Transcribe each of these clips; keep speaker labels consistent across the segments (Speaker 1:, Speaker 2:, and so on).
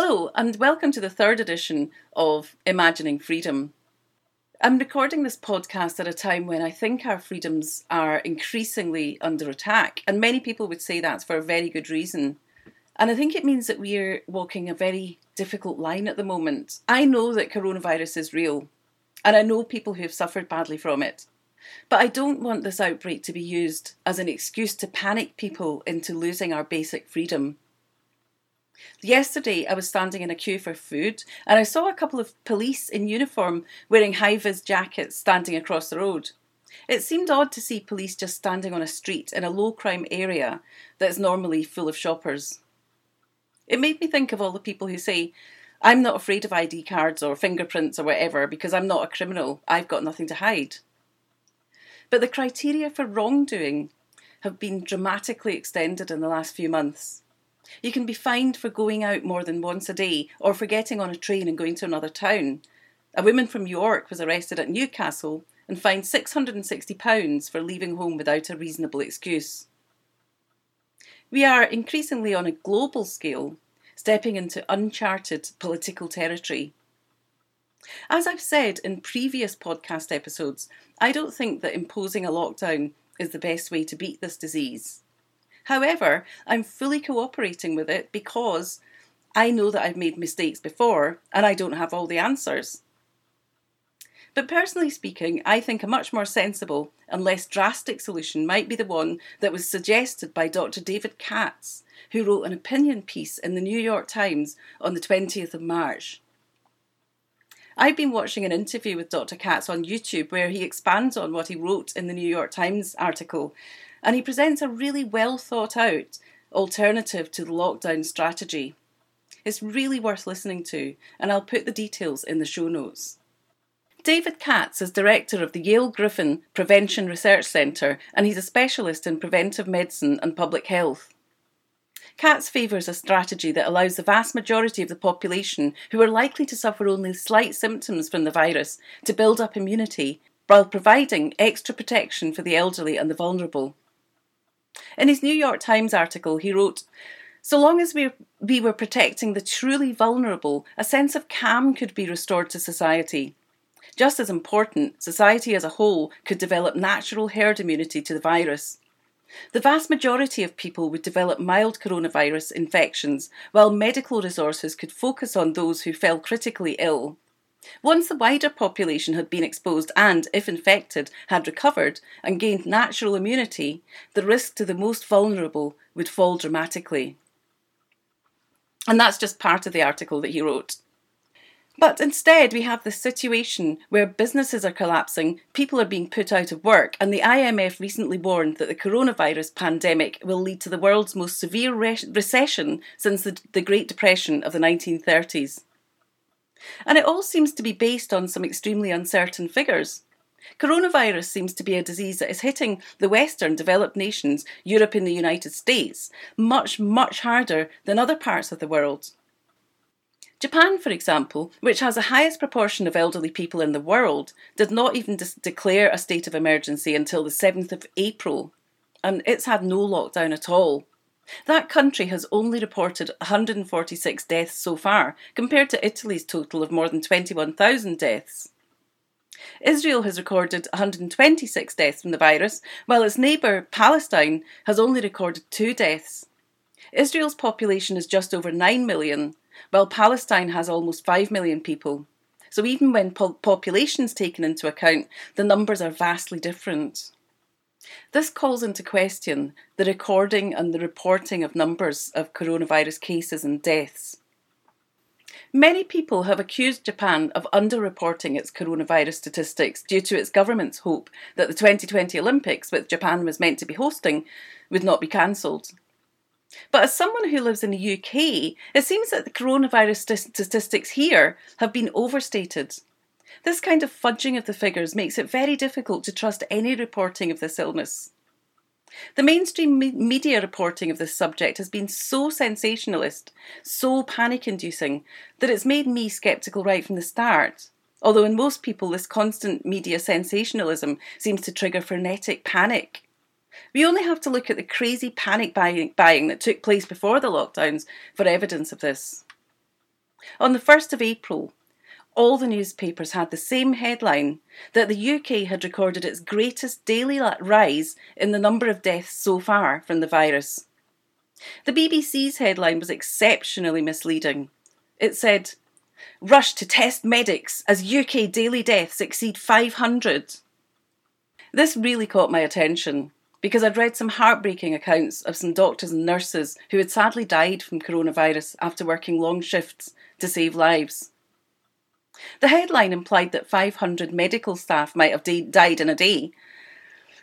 Speaker 1: Hello, and welcome to the third edition of Imagining Freedom. I'm recording this podcast at a time when I think our freedoms are increasingly under attack, and many people would say that's for a very good reason. And I think it means that we're walking a very difficult line at the moment. I know that coronavirus is real, and I know people who have suffered badly from it. But I don't want this outbreak to be used as an excuse to panic people into losing our basic freedom. Yesterday, I was standing in a queue for food and I saw a couple of police in uniform wearing high vis jackets standing across the road. It seemed odd to see police just standing on a street in a low crime area that's normally full of shoppers. It made me think of all the people who say, I'm not afraid of ID cards or fingerprints or whatever because I'm not a criminal, I've got nothing to hide. But the criteria for wrongdoing have been dramatically extended in the last few months. You can be fined for going out more than once a day or for getting on a train and going to another town. A woman from York was arrested at Newcastle and fined £660 for leaving home without a reasonable excuse. We are increasingly on a global scale stepping into uncharted political territory. As I've said in previous podcast episodes, I don't think that imposing a lockdown is the best way to beat this disease. However, I'm fully cooperating with it because I know that I've made mistakes before and I don't have all the answers. But personally speaking, I think a much more sensible and less drastic solution might be the one that was suggested by Dr. David Katz, who wrote an opinion piece in the New York Times on the 20th of March. I've been watching an interview with Dr. Katz on YouTube where he expands on what he wrote in the New York Times article and he presents a really well thought out alternative to the lockdown strategy. It's really worth listening to, and I'll put the details in the show notes. David Katz is director of the Yale Griffin Prevention Research Centre, and he's a specialist in preventive medicine and public health. Katz favours a strategy that allows the vast majority of the population who are likely to suffer only slight symptoms from the virus to build up immunity while providing extra protection for the elderly and the vulnerable. In his New York Times article, he wrote, So long as we, we were protecting the truly vulnerable, a sense of calm could be restored to society. Just as important, society as a whole could develop natural herd immunity to the virus. The vast majority of people would develop mild coronavirus infections, while medical resources could focus on those who fell critically ill. Once the wider population had been exposed and, if infected, had recovered and gained natural immunity, the risk to the most vulnerable would fall dramatically. And that's just part of the article that he wrote. But instead, we have this situation where businesses are collapsing, people are being put out of work, and the IMF recently warned that the coronavirus pandemic will lead to the world's most severe re- recession since the, the Great Depression of the 1930s. And it all seems to be based on some extremely uncertain figures. Coronavirus seems to be a disease that is hitting the Western developed nations, Europe and the United States, much, much harder than other parts of the world. Japan, for example, which has the highest proportion of elderly people in the world, did not even declare a state of emergency until the 7th of April, and it's had no lockdown at all. That country has only reported 146 deaths so far, compared to Italy's total of more than 21,000 deaths. Israel has recorded 126 deaths from the virus, while its neighbour, Palestine, has only recorded two deaths. Israel's population is just over 9 million, while Palestine has almost 5 million people. So even when po- population is taken into account, the numbers are vastly different. This calls into question the recording and the reporting of numbers of coronavirus cases and deaths. Many people have accused Japan of underreporting its coronavirus statistics due to its government's hope that the 2020 Olympics, which Japan was meant to be hosting, would not be cancelled. But as someone who lives in the UK, it seems that the coronavirus statistics here have been overstated this kind of fudging of the figures makes it very difficult to trust any reporting of this illness. The mainstream me- media reporting of this subject has been so sensationalist, so panic inducing, that it's made me sceptical right from the start. Although in most people, this constant media sensationalism seems to trigger frenetic panic. We only have to look at the crazy panic buying that took place before the lockdowns for evidence of this. On the 1st of April, all the newspapers had the same headline that the UK had recorded its greatest daily rise in the number of deaths so far from the virus. The BBC's headline was exceptionally misleading. It said, Rush to test medics as UK daily deaths exceed 500. This really caught my attention because I'd read some heartbreaking accounts of some doctors and nurses who had sadly died from coronavirus after working long shifts to save lives. The headline implied that 500 medical staff might have died in a day,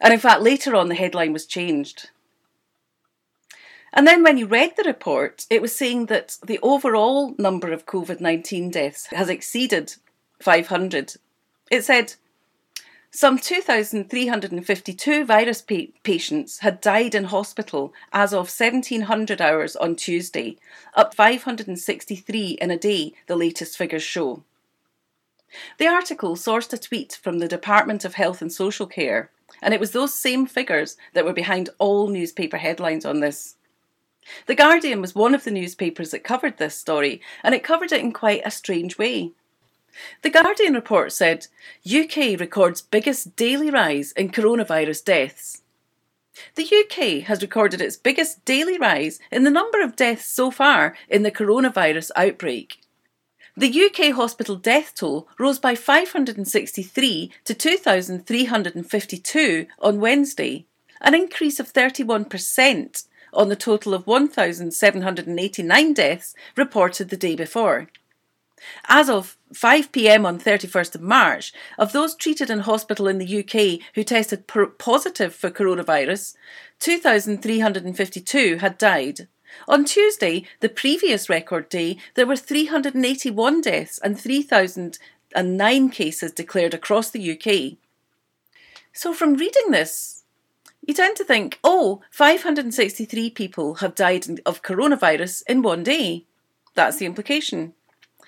Speaker 1: and in fact, later on, the headline was changed. And then when you read the report, it was saying that the overall number of COVID 19 deaths has exceeded 500. It said some 2,352 virus pa- patients had died in hospital as of 1700 hours on Tuesday, up 563 in a day, the latest figures show. The article sourced a tweet from the Department of Health and Social Care, and it was those same figures that were behind all newspaper headlines on this. The Guardian was one of the newspapers that covered this story, and it covered it in quite a strange way. The Guardian report said UK records biggest daily rise in coronavirus deaths. The UK has recorded its biggest daily rise in the number of deaths so far in the coronavirus outbreak. The UK hospital death toll rose by 563 to 2,352 on Wednesday, an increase of 31% on the total of 1,789 deaths reported the day before. As of 5 pm on 31st of March, of those treated in hospital in the UK who tested positive for coronavirus, 2,352 had died. On Tuesday, the previous record day, there were 381 deaths and 3,009 cases declared across the UK. So, from reading this, you tend to think, oh, 563 people have died of coronavirus in one day. That's the implication.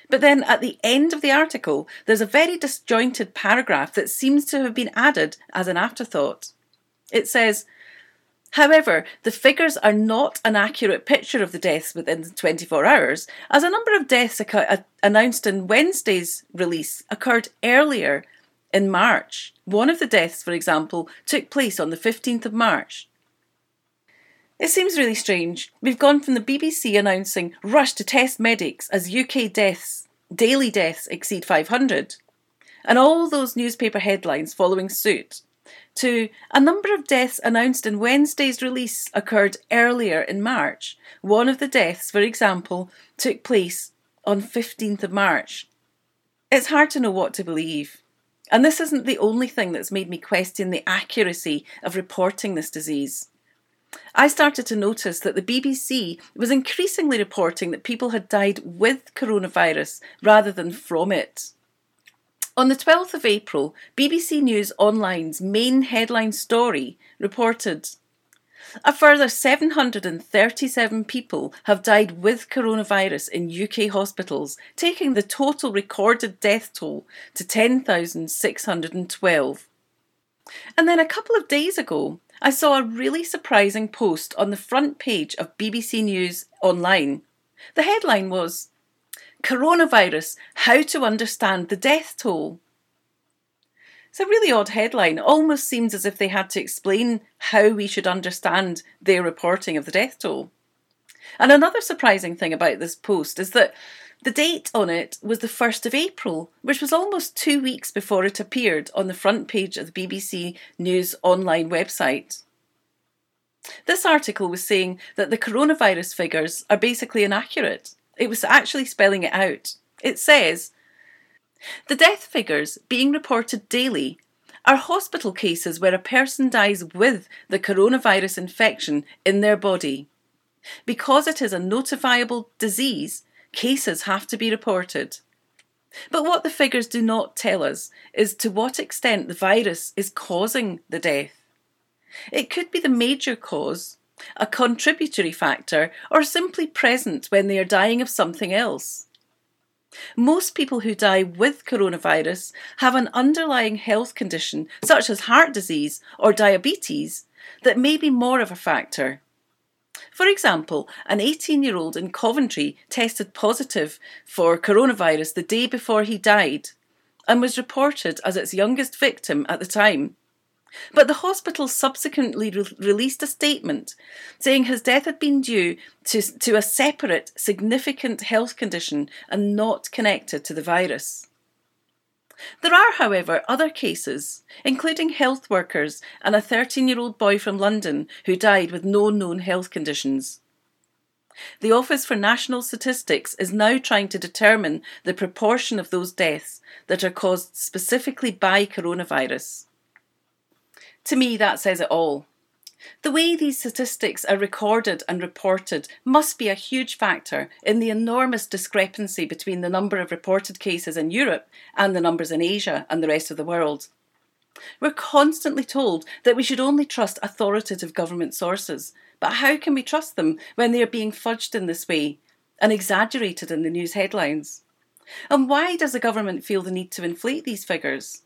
Speaker 1: But then at the end of the article, there's a very disjointed paragraph that seems to have been added as an afterthought. It says, However, the figures are not an accurate picture of the deaths within 24 hours, as a number of deaths uh, announced in Wednesday's release occurred earlier in March. One of the deaths, for example, took place on the 15th of March. It seems really strange. We've gone from the BBC announcing rush to test medics as UK deaths, daily deaths exceed 500, and all those newspaper headlines following suit to a number of deaths announced in Wednesday's release occurred earlier in March. One of the deaths, for example, took place on 15th of March. It's hard to know what to believe. And this isn't the only thing that's made me question the accuracy of reporting this disease. I started to notice that the BBC was increasingly reporting that people had died with coronavirus rather than from it. On the 12th of April, BBC News Online's main headline story reported a further 737 people have died with coronavirus in UK hospitals, taking the total recorded death toll to 10,612. And then a couple of days ago, I saw a really surprising post on the front page of BBC News Online. The headline was Coronavirus How to Understand the Death Toll. It's a really odd headline. almost seems as if they had to explain how we should understand their reporting of the death toll. And another surprising thing about this post is that the date on it was the 1st of April, which was almost two weeks before it appeared on the front page of the BBC News online website. This article was saying that the coronavirus figures are basically inaccurate it was actually spelling it out. It says The death figures being reported daily are hospital cases where a person dies with the coronavirus infection in their body. Because it is a notifiable disease, cases have to be reported. But what the figures do not tell us is to what extent the virus is causing the death. It could be the major cause, a contributory factor, or simply present when they are dying of something else. Most people who die with coronavirus have an underlying health condition, such as heart disease or diabetes, that may be more of a factor. For example, an 18 year old in Coventry tested positive for coronavirus the day before he died and was reported as its youngest victim at the time. But the hospital subsequently re- released a statement saying his death had been due to, to a separate, significant health condition and not connected to the virus. There are, however, other cases, including health workers and a 13 year old boy from London who died with no known health conditions. The Office for National Statistics is now trying to determine the proportion of those deaths that are caused specifically by coronavirus. To me, that says it all. The way these statistics are recorded and reported must be a huge factor in the enormous discrepancy between the number of reported cases in Europe and the numbers in Asia and the rest of the world. We're constantly told that we should only trust authoritative government sources, but how can we trust them when they are being fudged in this way and exaggerated in the news headlines? And why does the government feel the need to inflate these figures?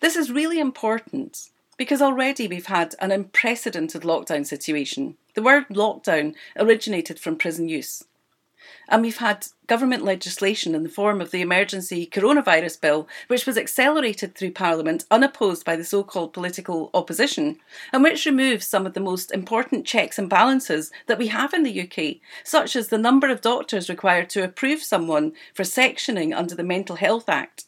Speaker 1: This is really important because already we've had an unprecedented lockdown situation. The word lockdown originated from prison use. And we've had government legislation in the form of the emergency coronavirus bill, which was accelerated through Parliament unopposed by the so called political opposition, and which removes some of the most important checks and balances that we have in the UK, such as the number of doctors required to approve someone for sectioning under the Mental Health Act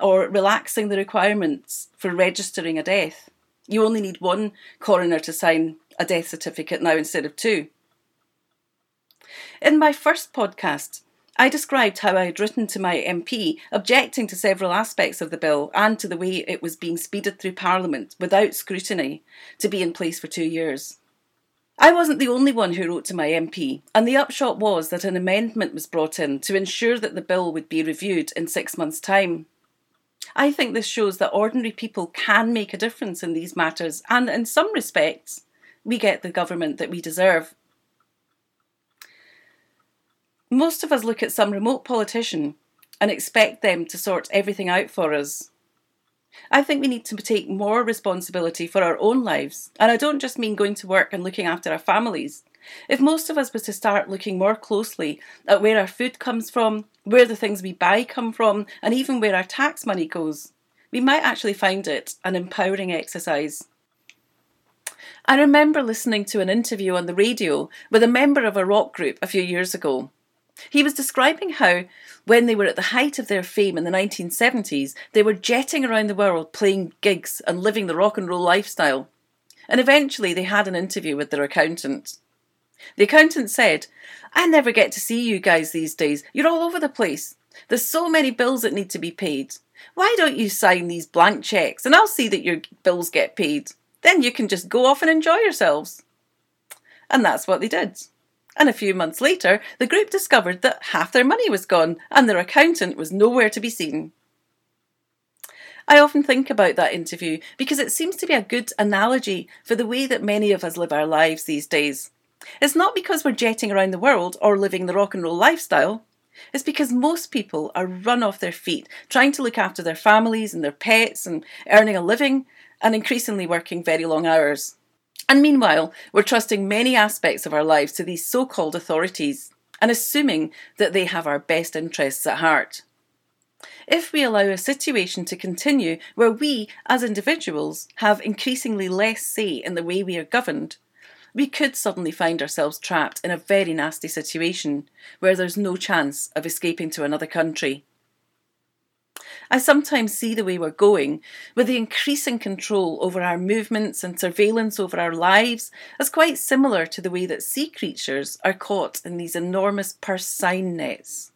Speaker 1: or relaxing the requirements for registering a death. You only need one coroner to sign a death certificate now instead of two. In my first podcast, I described how I had written to my MP objecting to several aspects of the bill and to the way it was being speeded through Parliament without scrutiny to be in place for two years. I wasn't the only one who wrote to my MP, and the upshot was that an amendment was brought in to ensure that the bill would be reviewed in six months' time. I think this shows that ordinary people can make a difference in these matters, and in some respects, we get the government that we deserve. Most of us look at some remote politician and expect them to sort everything out for us. I think we need to take more responsibility for our own lives, and I don't just mean going to work and looking after our families. If most of us were to start looking more closely at where our food comes from, where the things we buy come from, and even where our tax money goes, we might actually find it an empowering exercise. I remember listening to an interview on the radio with a member of a rock group a few years ago. He was describing how, when they were at the height of their fame in the 1970s, they were jetting around the world playing gigs and living the rock and roll lifestyle. And eventually they had an interview with their accountant. The accountant said, I never get to see you guys these days. You're all over the place. There's so many bills that need to be paid. Why don't you sign these blank cheques and I'll see that your bills get paid? Then you can just go off and enjoy yourselves. And that's what they did. And a few months later, the group discovered that half their money was gone and their accountant was nowhere to be seen. I often think about that interview because it seems to be a good analogy for the way that many of us live our lives these days. It's not because we're jetting around the world or living the rock and roll lifestyle. It's because most people are run off their feet, trying to look after their families and their pets and earning a living and increasingly working very long hours. And meanwhile, we're trusting many aspects of our lives to these so called authorities and assuming that they have our best interests at heart. If we allow a situation to continue where we, as individuals, have increasingly less say in the way we are governed, we could suddenly find ourselves trapped in a very nasty situation where there's no chance of escaping to another country. I sometimes see the way we're going, with the increasing control over our movements and surveillance over our lives, as quite similar to the way that sea creatures are caught in these enormous purse seine nets.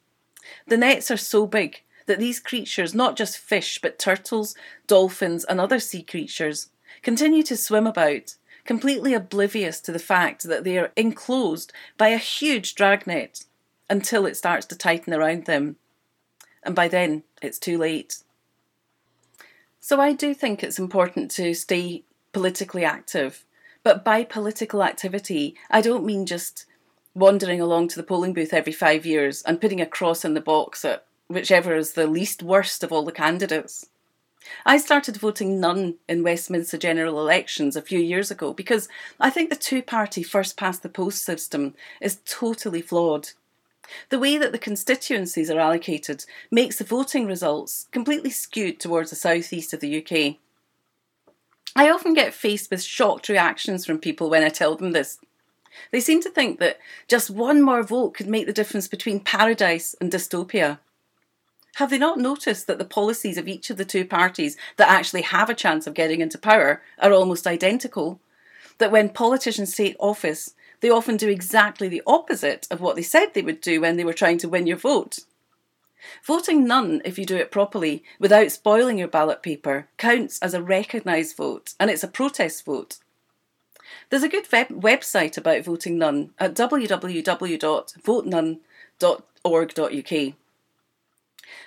Speaker 1: The nets are so big that these creatures, not just fish, but turtles, dolphins, and other sea creatures, continue to swim about, completely oblivious to the fact that they are enclosed by a huge dragnet until it starts to tighten around them and by then it's too late. So I do think it's important to stay politically active. But by political activity, I don't mean just wandering along to the polling booth every five years and putting a cross in the box at whichever is the least worst of all the candidates. I started voting none in Westminster general elections a few years ago because I think the two party first past the post system is totally flawed. The way that the constituencies are allocated makes the voting results completely skewed towards the southeast of the UK. I often get faced with shocked reactions from people when I tell them this. They seem to think that just one more vote could make the difference between paradise and dystopia. Have they not noticed that the policies of each of the two parties that actually have a chance of getting into power are almost identical? That when politicians take office, they often do exactly the opposite of what they said they would do when they were trying to win your vote. Voting none, if you do it properly, without spoiling your ballot paper, counts as a recognised vote and it's a protest vote. There's a good web- website about voting none at www.votenone.org.uk.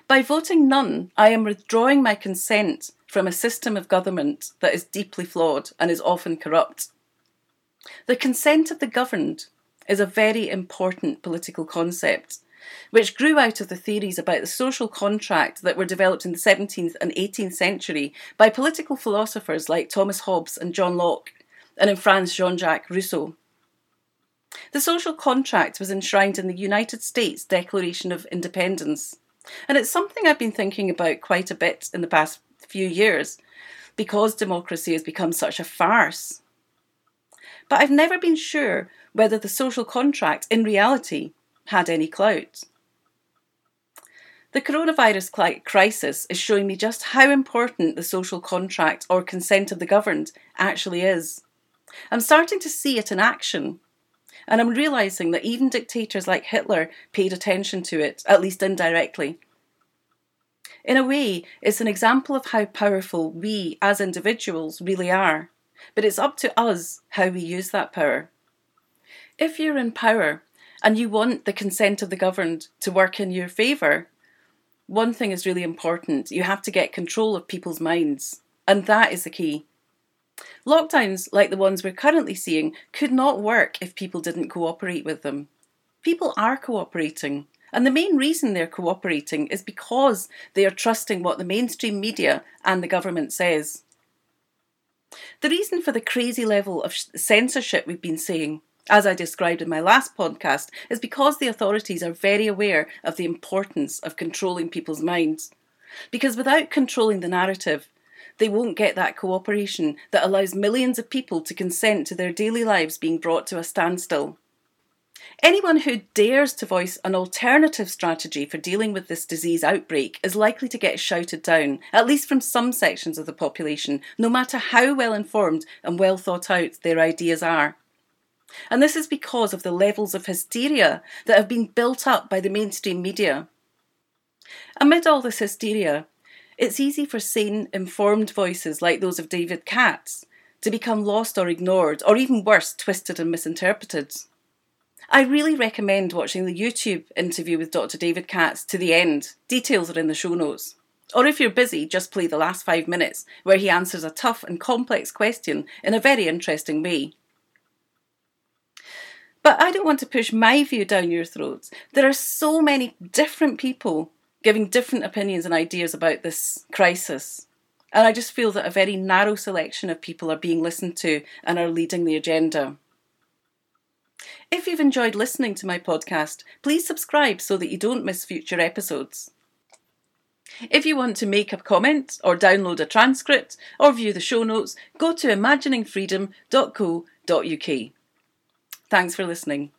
Speaker 1: By voting none, I am withdrawing my consent from a system of government that is deeply flawed and is often corrupt. The consent of the governed is a very important political concept, which grew out of the theories about the social contract that were developed in the 17th and 18th century by political philosophers like Thomas Hobbes and John Locke, and in France, Jean Jacques Rousseau. The social contract was enshrined in the United States Declaration of Independence, and it's something I've been thinking about quite a bit in the past few years because democracy has become such a farce. But I've never been sure whether the social contract in reality had any clout. The coronavirus crisis is showing me just how important the social contract or consent of the governed actually is. I'm starting to see it in action, and I'm realising that even dictators like Hitler paid attention to it, at least indirectly. In a way, it's an example of how powerful we as individuals really are, but it's up to us how we use that power. If you're in power and you want the consent of the governed to work in your favour, one thing is really important you have to get control of people's minds, and that is the key. Lockdowns like the ones we're currently seeing could not work if people didn't cooperate with them. People are cooperating, and the main reason they're cooperating is because they are trusting what the mainstream media and the government says. The reason for the crazy level of censorship we've been seeing, as I described in my last podcast, is because the authorities are very aware of the importance of controlling people's minds. Because without controlling the narrative, they won't get that cooperation that allows millions of people to consent to their daily lives being brought to a standstill. Anyone who dares to voice an alternative strategy for dealing with this disease outbreak is likely to get shouted down, at least from some sections of the population, no matter how well informed and well thought out their ideas are. And this is because of the levels of hysteria that have been built up by the mainstream media. Amid all this hysteria, it's easy for sane, informed voices like those of David Katz to become lost or ignored, or even worse, twisted and misinterpreted. I really recommend watching the YouTube interview with Dr. David Katz to the end. Details are in the show notes. Or if you're busy, just play the last five minutes, where he answers a tough and complex question in a very interesting way. But I don't want to push my view down your throats. There are so many different people giving different opinions and ideas about this crisis. And I just feel that a very narrow selection of people are being listened to and are leading the agenda. If you've enjoyed listening to my podcast, please subscribe so that you don't miss future episodes. If you want to make a comment or download a transcript or view the show notes, go to imaginingfreedom.co.uk. Thanks for listening.